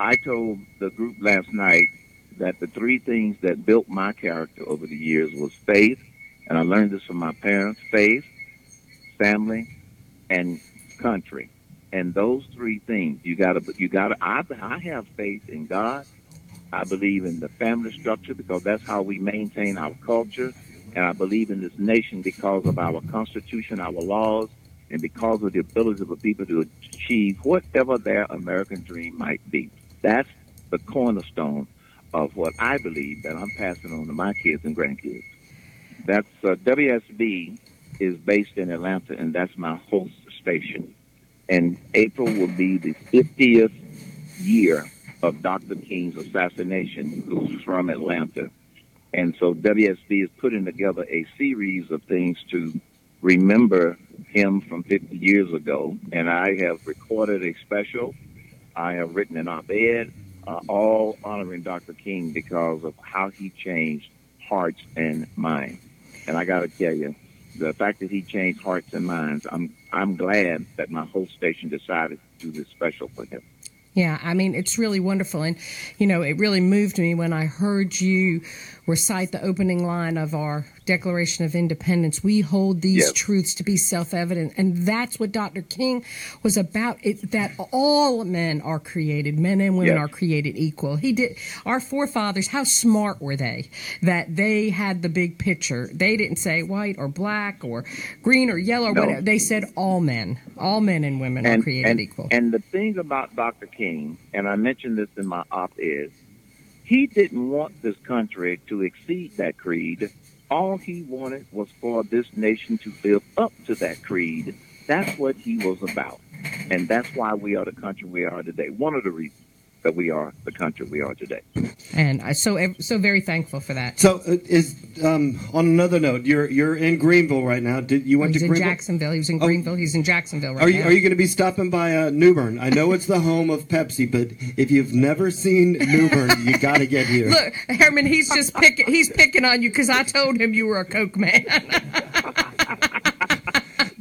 I told the group last night that the three things that built my character over the years was faith, and I learned this from my parents: faith, family, and country. And those three things, you gotta, you gotta. I, I have faith in God. I believe in the family structure because that's how we maintain our culture, and I believe in this nation because of our constitution, our laws, and because of the ability of the people to achieve whatever their American dream might be. That's the cornerstone of what I believe that I'm passing on to my kids and grandkids. That's uh, WSB is based in Atlanta, and that's my host station. And April will be the 50th year of Dr. King's assassination, who's from Atlanta. And so WSB is putting together a series of things to remember him from 50 years ago. And I have recorded a special. I have written an op-ed, uh, all honoring Dr. King because of how he changed hearts and minds. And I got to tell you, the fact that he changed hearts and minds, I'm I'm glad that my host station decided to do this special for him. Yeah, I mean, it's really wonderful. And, you know, it really moved me when I heard you recite the opening line of our Declaration of Independence. We hold these Yes. truths to be self evident. And that's what Dr. King was about it, that all men are created, men and women Yes. are created equal. He did, our forefathers, how smart were they that they had the big picture? They didn't say white or black or green or yellow or No. whatever. They said all men, all men and women are created and, equal. And the thing about Dr. King, and I mentioned this in my op-ed, he didn't want this country to exceed that creed. All he wanted was for this nation to live up to that creed. That's what he was about. And that's why we are the country we are today. One of the reasons that we are the country we are today. and I'm so, so very thankful for that. So uh, is um, on another note, you're you're in Greenville right now. Did you went He's to in Greenville? Jacksonville. He was in Oh. Greenville. He's in Jacksonville right Are you now. are you going to be stopping by uh, New Bern? I know it's the home of Pepsi, but if you've never seen New Bern, you got to get here. Look, Herman, he's just picking. He's picking on you because I told him you were a Coke man.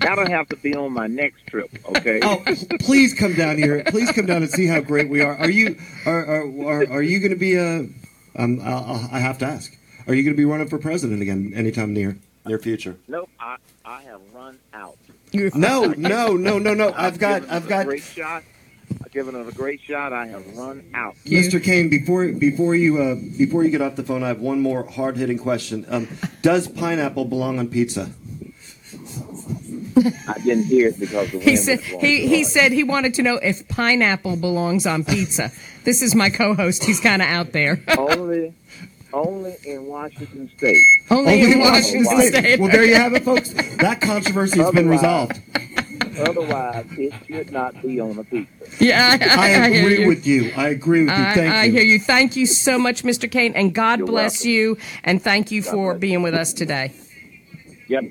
That'll have to be on my next trip, okay? Oh, please come down here. Please come down and see how great we are. Are you are are, are, are you going to be a? Um, I'll, I have to ask. Are you going to be running for president again anytime near near future? Nope, I, I have run out. No, no, no, no, no. I've got given it I've a got great shot. I've given it a great shot. I have run out. Mr. Cain, before before you uh, before you get off the phone, I have one more hard hitting question. Um, does pineapple belong on pizza? I didn't hear it because the wind He said was he, he said he wanted to know if pineapple belongs on pizza. This is my co-host. He's kind of out there. only, only in Washington State. Only in Washington Washington State. Well, there you have it, folks. That controversy has been resolved. Otherwise, it should not be on a pizza. Yeah, I, I I hear agree you. with you. I agree with you. I, Thank I you. hear you. Thank you so much, Mr. Cain, and God You're bless welcome. you, and thank you for bless being with us today. Yep.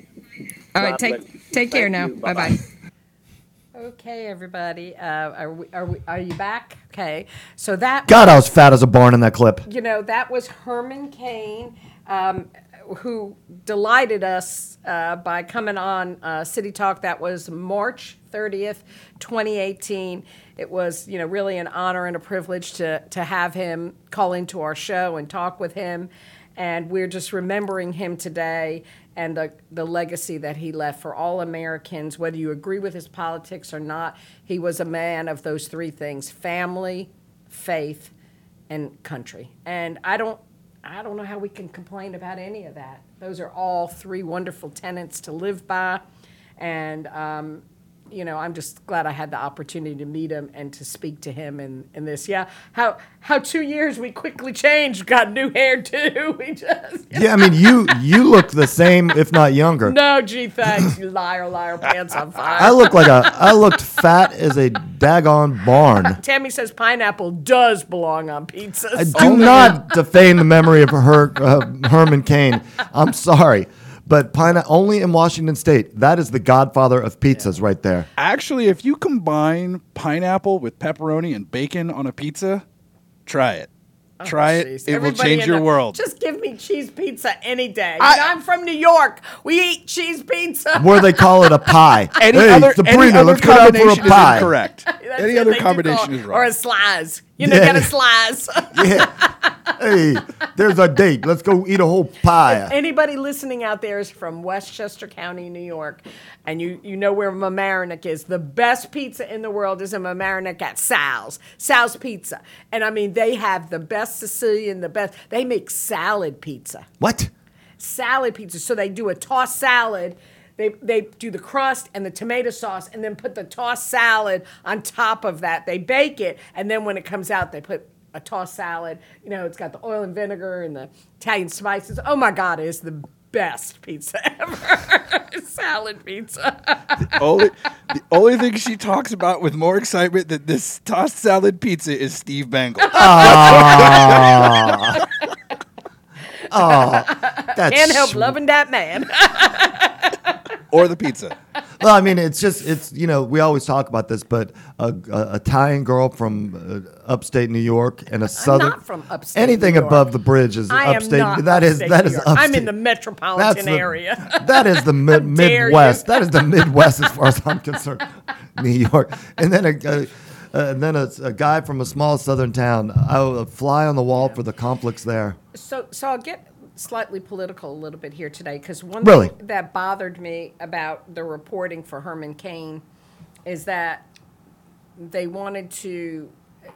All right, take take care now. Bye Bye-bye. bye. Okay, everybody. Uh, are we, are we, are you back? Okay, so that God, I was fat as a barn in that clip. you know, that was Herman Cain, um, who delighted us uh, by coming on uh, City Talk. That was March 30th, 2018. It was, you know, really an honor and a privilege to, to have him call into our show and talk with him. And we're just remembering him today and the, the legacy that he left for all Americans, whether you agree with his politics or not. He was a man of those three things family, faith, and country. And I don't I don't know how we can complain about any of that. Those are all three wonderful tenets to live by. And um, you know, I'm just glad I had the opportunity to meet him and to speak to him in, in this. Yeah. How how two years we quickly changed, got new hair too. We just Yeah, I mean, you you look the same, if not younger. No, gee thanks, you liar, liar, pants on fire. I look like a I looked fat as a daggone barn. Tammy says pineapple does belong on pizza. I do not defame the memory of her, uh, Herman Cain. I'm sorry, but pine only in Washington State. That is the godfather of pizzas, right there. Actually, if you combine pineapple with pepperoni and bacon on a pizza, try it. Oh, try it. Oh, Jeez. It will change your the- world. Just give me cheese pizza any day. I, I'm from New York. We eat cheese pizza. Where they call it a pie. Any hey, other, Sabrina, any other let's go down for a combination is incorrect. Any what other they combination call- is Or a slice. You know, Yeah. get a slice. Yeah. Hey, there's a date. Let's go eat a whole pie. Anybody listening out there is from Westchester County, New York, and you, you know where Mamaroneck is. The best pizza in the world is in Mamaroneck at Sal's. Sal's Pizza. And I mean, they have the best Sicilian, the best. They make salad pizza. What? salad pizza. So they do a tossed salad. They, they do the crust and the tomato sauce and then put the tossed salad on top of that. They bake it and then when it comes out, they put a tossed salad. You know, it's got the oil and vinegar and the Italian spices. Oh my God, it's the best pizza ever. Salad pizza. only, the only thing she talks about with more excitement than this tossed salad pizza is Steve Bengel. Ah. Oh, that's Can't help loving that man. or the pizza. Well, I mean, it's just it's you know we always talk about this, but a, a Italian girl from uh, upstate New York and a southern not from upstate anything New York. above the bridge is I am upstate. not that is upstate that New is York. upstate. I'm in the metropolitan That's the- area. That is the mid. Midwest. That is the Midwest as far as I'm concerned. New York, and then a. a and then a, a guy from a small southern town. I will fly on the wall for the conflicts there. So, so I'll get slightly political a little bit here today because one Really? thing that bothered me about the reporting for Herman Cain is that they wanted to,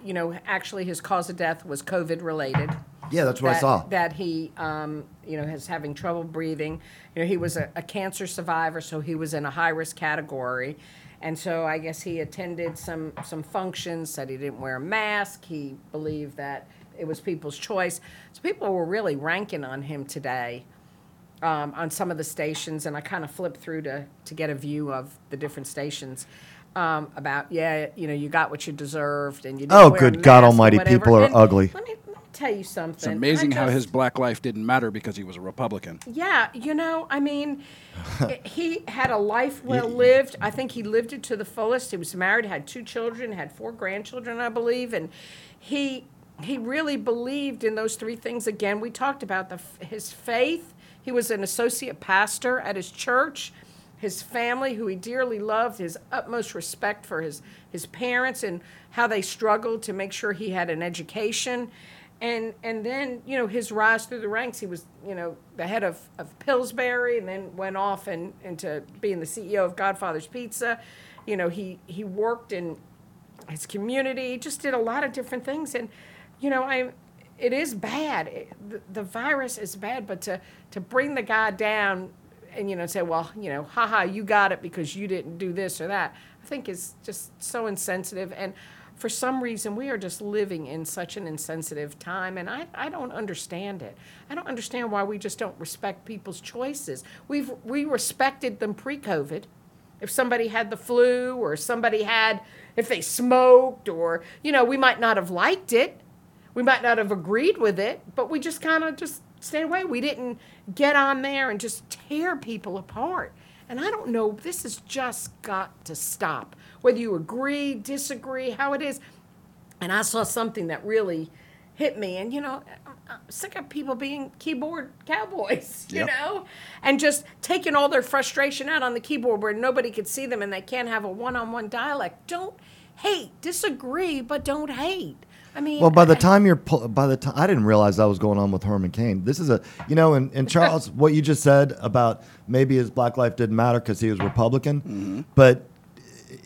you know, actually his cause of death was COVID related. Yeah, that's what I that, saw. That he, um, you know, is having trouble breathing. You know, he was a, a cancer survivor, so he was in a high risk category. And so I guess he attended some some functions. Said he didn't wear a mask. He believed that it was people's choice. So people were really ranking on him today um, on some of the stations, and I kind of flipped through to to get a view of the different stations. Um, about yeah, you know, you got what you deserved, and you. Didn't Oh, wear a good God mask or almighty, whatever. people are And ugly. Let me tell you something. It's amazing I how his black life didn't matter because he was a Republican. yeah, you know, I mean, i- he had a life well lived. I think he lived it to the fullest. He was married, had two children, had four grandchildren, I believe, and he he really believed in those three things. Again, we talked about the his faith. He was an associate pastor at his church. His family, who he dearly loved, his utmost respect for his his parents and how they struggled to make sure he had an education and and then you know his rise through the ranks he was you know the head of, of pillsbury and then went off and into being the ceo of godfather's pizza. You know he he worked in his community he just did a lot of different things. And you know i it is bad. It- the, the virus is bad but to to bring the guy down and you know say well you know haha you got it because you didn't do this or that i think is just so insensitive. And for some reason we are just living in such an insensitive time and I, I don't understand it. I don't understand why we just don't respect people's choices. We've we respected them pre-covid. If somebody had the flu or somebody had if they smoked or you know we might not have liked it. We might not have agreed with it but we just kind of just stayed away. We didn't get on there and just tear people apart. And i don't know this has just got to stop whether you agree disagree how it is and i saw something that really hit me and you know I'm- I'm sick of people being keyboard cowboys you Yep. know and just taking all their frustration out on the keyboard where nobody could see them and they can't have a one-on-one dialect don't hate disagree but don't hate i mean Well, by the time you're by the time I didn't realize that was going on with Herman Cain. This is a you know, and, and Charles, what you just said about maybe his black life didn't matter because he was Republican, Mm-hmm. but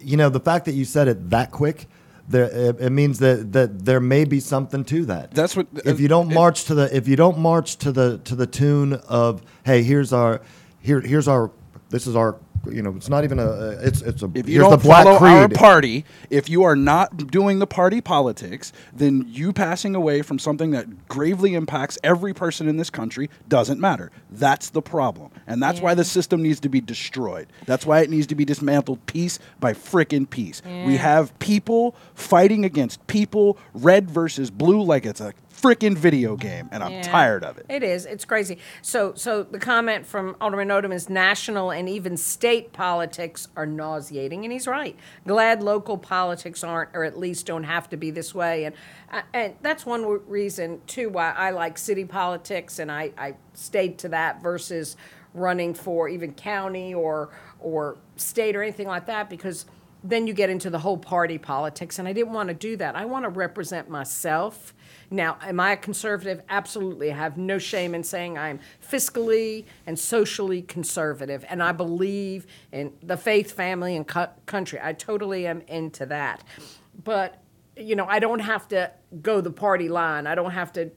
you know the fact that you said it that quick. There, it, it means that, that there may be something to that. That's what- If you don't it- march to the if you don't march to the to the tune of hey here's our here here's our this is our you know it's not even a uh, it's it's a If you here's don't the black follow our party, if you are not doing the party politics, then you passing away from something that gravely impacts every person in this country doesn't matter. That's the problem. And that's why the system needs to be destroyed. That's why it needs to be dismantled piece by frickin' piece. We have people fighting against people, red versus blue, like it's a frickin' video game. And I'm Yeah. tired of it. It is. It's crazy. So, so the comment from Alderman Odham is national and even state politics are nauseating, and he's right. Glad local politics aren't, or at least don't have to be this way. And uh, and that's one reason too why I like city politics, and I I stayed to that versus running for even county or or state or anything like that because then you get into the whole party politics and i didn't want to do that i want to represent myself now am i a conservative absolutely i have no shame in saying i'm fiscally and socially conservative and i believe in the faith family and co- country i totally am into that but you know i don't have to go the party line i don't have to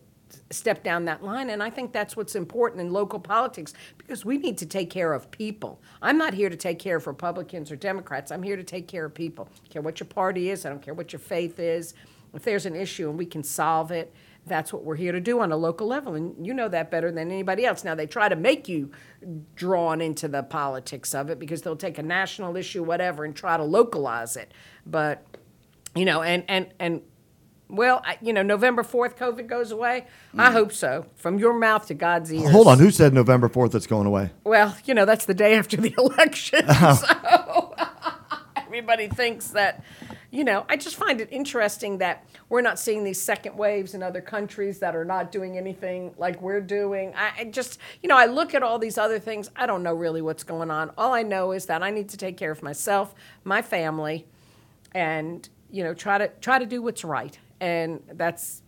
step down that line. And I think that's what's important in local politics because we need to take care of people. I'm not here to take care of Republicans or Democrats. I'm here to take care of people. I don't care what your party is, I don't care what your faith is. If there's an issue and we can solve it, that's what we're here to do on a local level. And you know that better than anybody else. Now, they try to make you drawn into the politics of it because they'll take a national issue, whatever, and try to localize it. But, you know, and, and, and, well, I, you know, November 4th, COVID goes away. I mm. hope so. From your mouth to God's ears. Hold on, who said November 4th it's going away? Well, you know, that's the day after the election. So everybody thinks that, you know, I just find it interesting that we're not seeing these second waves in other countries that are not doing anything like we're doing. I, I just, you know, I look at all these other things. I don't know really what's going on. All I know is that I need to take care of myself, my family, and, you know, try to try to do what's right. And that's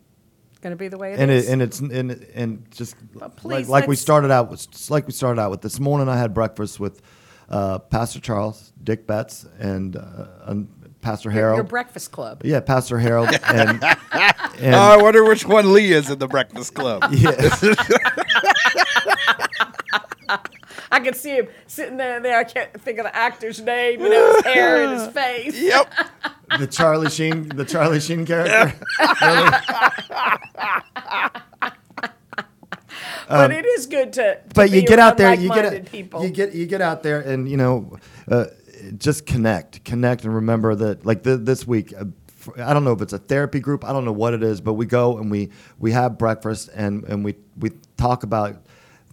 going to be the way it is. and it, and it's and and just like, please, like we started out with like we started out with this morning I had breakfast with uh, Pastor Charles, Dick Betts, and, uh, and Pastor Harold. your breakfast club. yeah, Pastor Harold and and Oh, I wonder which one Lee is in the Breakfast Club. yeah, I can see him sitting there. There, I can't think of the actor's name. You know, his hair and his face. Yep. the Charlie Sheen the Charlie Sheen character. but it is good to. to Um, but you get out there, you like-minded get people. you get you get out there, and you know, uh, just connect, connect, and remember that. Like th- this week, uh, I don't know if it's a therapy group, I don't know what it is, but we go and we we have breakfast and and we we talk about.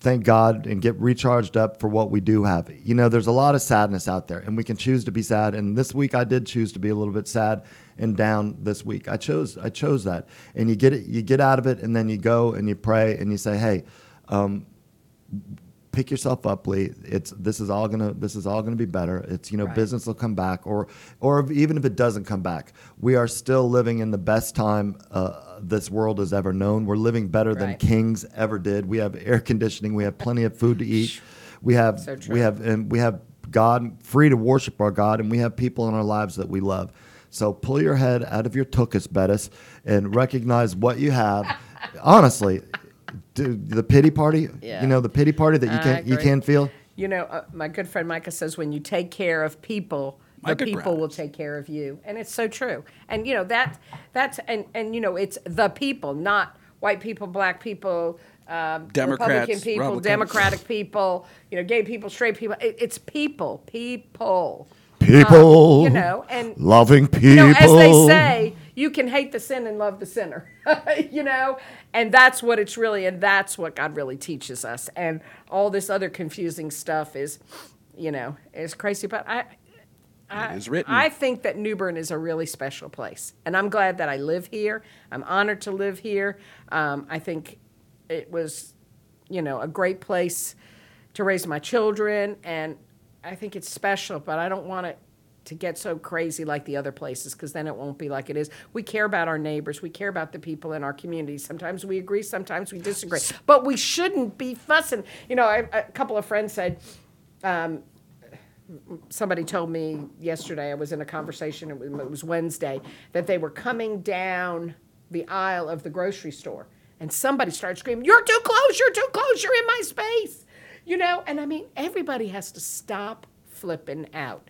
Thank God and get recharged up for what we do have. You know, there's a lot of sadness out there, and we can choose to be sad. And this week, I did choose to be a little bit sad and down this week. I chose I chose that, and you get it, you get out of it, and then you go and you pray and you say, "Hey, um, pick yourself up, Lee. It's this is all gonna this is all gonna be better. It's you know Right. business will come back, or or if- even if it doesn't come back, we are still living in the best time uh, this world has ever known. We're living better than kings ever did. We have air conditioning. We have plenty of food to eat. We have So we have and we have God free to worship our God, and we have people in our lives that we love. So pull your head out of your tuchus, Bettis, and recognize what you have. Honestly, do the pity party. Yeah. You know the pity party that you can't you can't feel. You know, uh, my good friend Micah says when you take care of people, the Micah people will take care of you, and it's so true. And you know that that's and and you know it's the people, not white people, black people. Um, Democrats, Republican people, Republicans. Democratic people, you know, gay people, straight people. It, it's people, people. People, Um, you know, and loving people. you know, as they say, you can hate the sin and love the sinner. you know, and that's what it's really, and that's what God really teaches us. And all this other confusing stuff is, you know, is crazy. But I, I. I think that New Bern is a really special place, and I'm glad that I live here. I'm honored to live here. Um, I think it was, you know, a great place to raise my children, and I think it's special. But I don't want it to get so crazy like the other places, because then it won't be like it is. We care about our neighbors. We care about the people in our community. Sometimes we agree, sometimes we disagree, but we shouldn't be fussing. You know, I, a couple of friends said um, somebody told me yesterday, I was in a conversation, it was, it was Wednesday, that they were coming down the aisle of the grocery store. And somebody started screaming, You're too close, you're too close, you're in my space. You know, and I mean, everybody has to stop flipping out.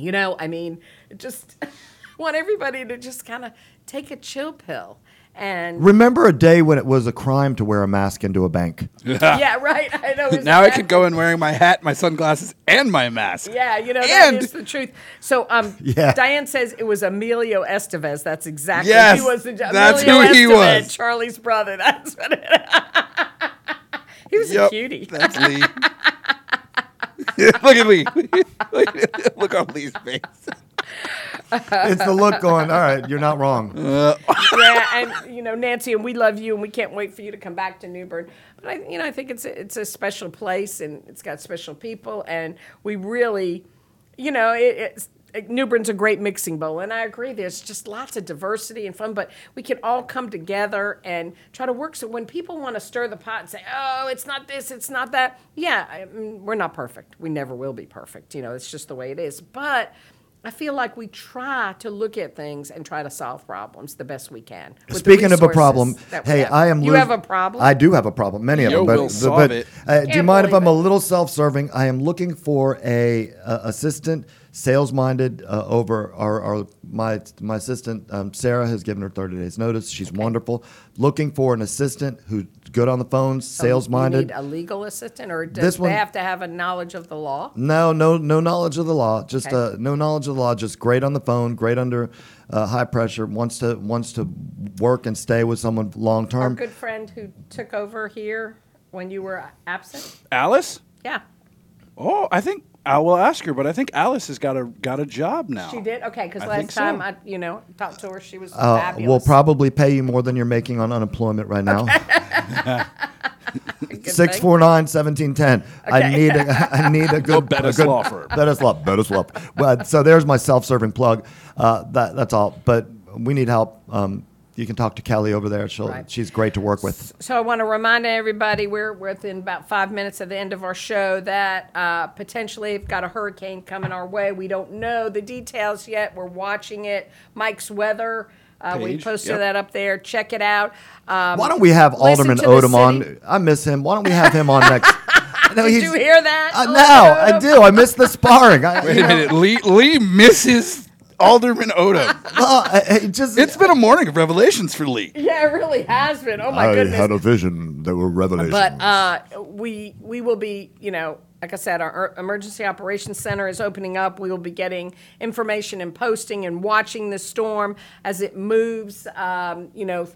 You know, I mean, just want everybody to just kind of take a chill pill. And Remember a day when it was a crime to wear a mask into a bank? yeah, right. I know. now I bad. can go in wearing my hat, my sunglasses, and my mask. Yeah, you know that is And- the truth. So, um, Yeah. Diane says it was Emilio Estevez. That's exactly Yes, he was. The, that's Emilio who he was. Charlie's brother. That's what it. he was a cutie. That's Lee. Look at Lee. Look on Lee's face. it's the look going. All right, you're not wrong. Uh. yeah, and you know Nancy, and we love you, and we can't wait for you to come back to New Bern. But I, you know, I think it's a, it's a special place, and it's got special people, and we really, you know, it, it's. New Bern's a great mixing bowl, and I agree. There's just lots of diversity and fun, but we can all come together and try to work. So when people want to stir the pot and say, "Oh, it's not this, it's not that," yeah, I mean, we're not perfect. We never will be perfect. You know, it's just the way it is. But I feel like we try to look at things and try to solve problems the best we can. Speaking of a problem, hey, have. I am. You lose- have a problem. I do have a problem. Many of them, but, will solve but it. uh, do you mind if I'm a little self-serving? I am looking for a, uh assistant, sales-minded uh, over our, our my my assistant um, Sarah has given her 30 days notice. She's wonderful. Looking for an assistant who's good on the phones, So sales-minded. need a legal assistant, or does This one- they have to have a knowledge of the law? No, no, no knowledge of the law. Just Okay. uh, no knowledge of the law. Just great on the phone, great under uh, high pressure. Wants to wants to work and stay with someone long term. Our term. good friend who took over here when you were absent. Alice? Yeah, Oh, I think I will ask her, but I think Alice has got a got a job now. she did. Okay, because last think so. time I, you know, talked to her, she was Uh, fabulous. we'll probably pay you more than you're making on unemployment right now. Good Six thing. four nine seventeen ten. I need a, I need a good Bettis a good, Law Firm. Bettis Law Bettis Law. Well, so there's my self-serving plug. Uh, that that's all. But we need help. Um, you can talk to Kelly over there. She'll Right. she's great to work with. So I want to remind everybody we're within about five minutes of the end of our show that uh, potentially we've got a hurricane coming our way. We don't know the details yet. We're watching it. Mike's weather. Uh, we posted yep. that up there. Check it out. Um, Why don't we have Alderman to Odham on? I miss him. Why don't we have him on next? No, Did you hear that? Uh, Alderman now I do. I miss the sparring. I, Wait a know, minute. Lee, Lee misses Alderman Odham. uh, I- I just it's been a morning of revelations for Lee. Yeah, it really has been. Oh my goodness. I had a vision. There were revelations. But uh, we we will be, you know, like I said, our er- emergency operations center is opening up. We will be getting information and posting and watching the storm as it moves. Um, you know,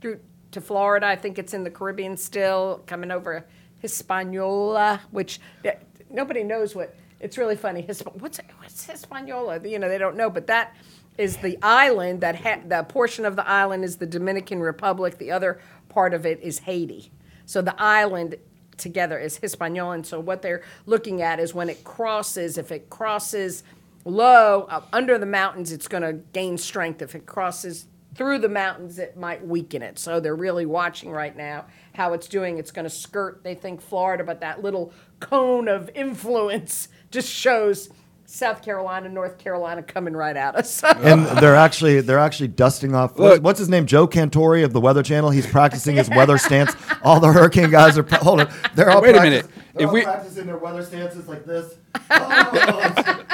through to Florida. I think it's in the Caribbean still, coming over Hispaniola, which uh, nobody knows what. It's really funny. Hisp- what's what's Hispaniola? You know, they don't know, but that is the island that ha- the portion of the island is the Dominican Republic. The other part of it is Haiti. So the island together is Hispaniola. And so what they're looking at is when it crosses, if it crosses low up under the mountains, it's going to gain strength. If it crosses through the mountains, it might weaken it. So they're really watching right now how it's doing. It's going to skirt, they think, Florida, but that little cone of influence just shows South Carolina, North Carolina coming right at us. and they're actually they're actually dusting off. What's, Look. what's his name? Joe Cantore of the Weather Channel. He's practicing his weather stance. All the hurricane guys are. Hold on. They're all Wait a minute. They're If all we- practicing their weather stances like this. Oh,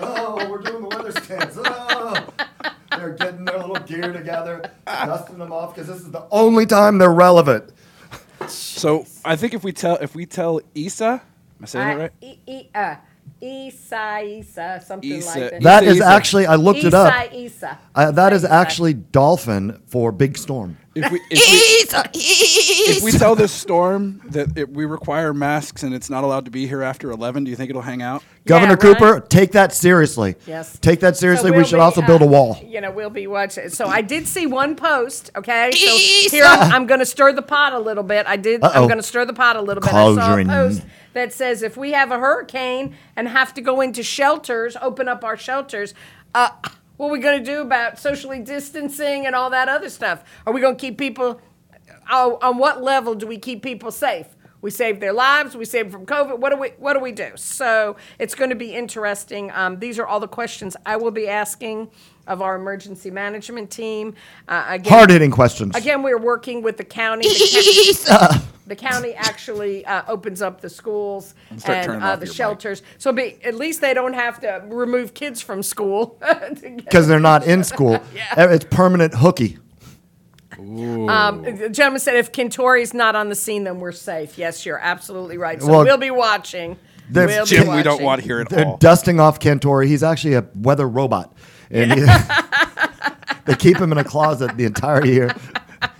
oh, we're doing the weather stance. Oh. They're getting their little gear together, dusting them off because this is the only time they're relevant. So I think if we tell if we tell Issa, am I saying that right? E- e- uh, Isa, Isa, something Isa. like that. That Issa, is Issa. actually I looked it up. Isa, Isa. Uh, that is Isa. actually dolphin for big storm. If we if we, if we tell this storm that it, we require masks and it's not allowed to be here after eleven, do you think it'll hang out? Governor right. Cooper, take that seriously. Yes. Take that seriously. So we we'll should be, also uh, build a wall. You know, we'll be watching. So I did see one post. Okay, so here I'm, I'm going to stir the pot a little bit. I did. Uh-oh. I'm going to stir the pot a little bit. I saw a Cauldron. post that says if we have a hurricane and have to go into shelters, open up our shelters. Uh, what are we going to do about socially distancing and all that other stuff? Are we going to keep people? Oh, on what level do we keep people safe? We save their lives. We save them from COVID. What do we What do we do? So it's going to be interesting. Um, these are all the questions I will be asking of our emergency management team. Uh, again, Hard hitting questions. Again, we're working with the county. The, county, the county actually uh, opens up the schools start and turning uh, off the your mic. shelters. So be, at least they don't have to remove kids from school. Because they're not in school. Yeah. It's permanent hooky. Um, the gentleman said if Cantore's not on the scene, then we're safe. Yes, you're absolutely right. So Well, we'll be watching. they're- We'll be Jim, we don't watching. want here at They're all. dusting off Cantore. He's actually a weather robot. And he- they keep him in a closet the entire year.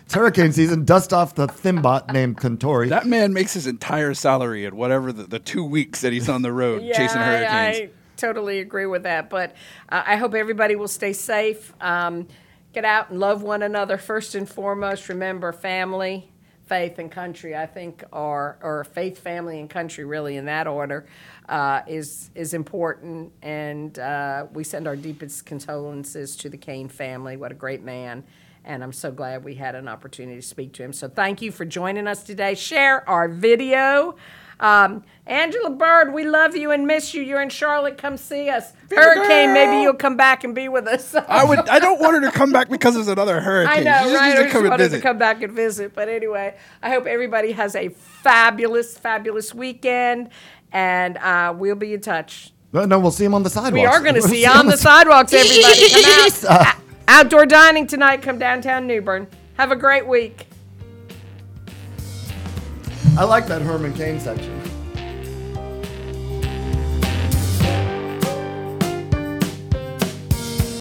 It's hurricane season. Dust off the thimbot named Cantore. That man makes his entire salary at whatever the, the two weeks that he's on the road Yeah, chasing I- hurricanes. I, totally agree with that. But uh, I hope everybody will stay safe. Um, get out and love one another first and foremost. Remember, family, faith, and country. I think are or faith, family, and country really in that order uh, is is important. And uh, we send our deepest condolences to the Cain family. What a great man. And I'm so glad we had an opportunity to speak to him. So thank you for joining us today. Share our video. Um, Angela Bird, we love you and miss you. You're in Charlotte. Come see us. Hurricane, maybe you'll come back and be with us. I would. I don't want her to come back because there's another hurricane. I know, She just right? needs I to just come and wanted to come back and visit. But anyway, I hope everybody has a fabulous, fabulous weekend, and uh, we'll be in touch. No, no, we'll see him on the sidewalks. We are going to see you on the sidewalks, everybody. Come out. O- Outdoor dining tonight. Come downtown New Bern. Have a great week. I like that Herman Cain section.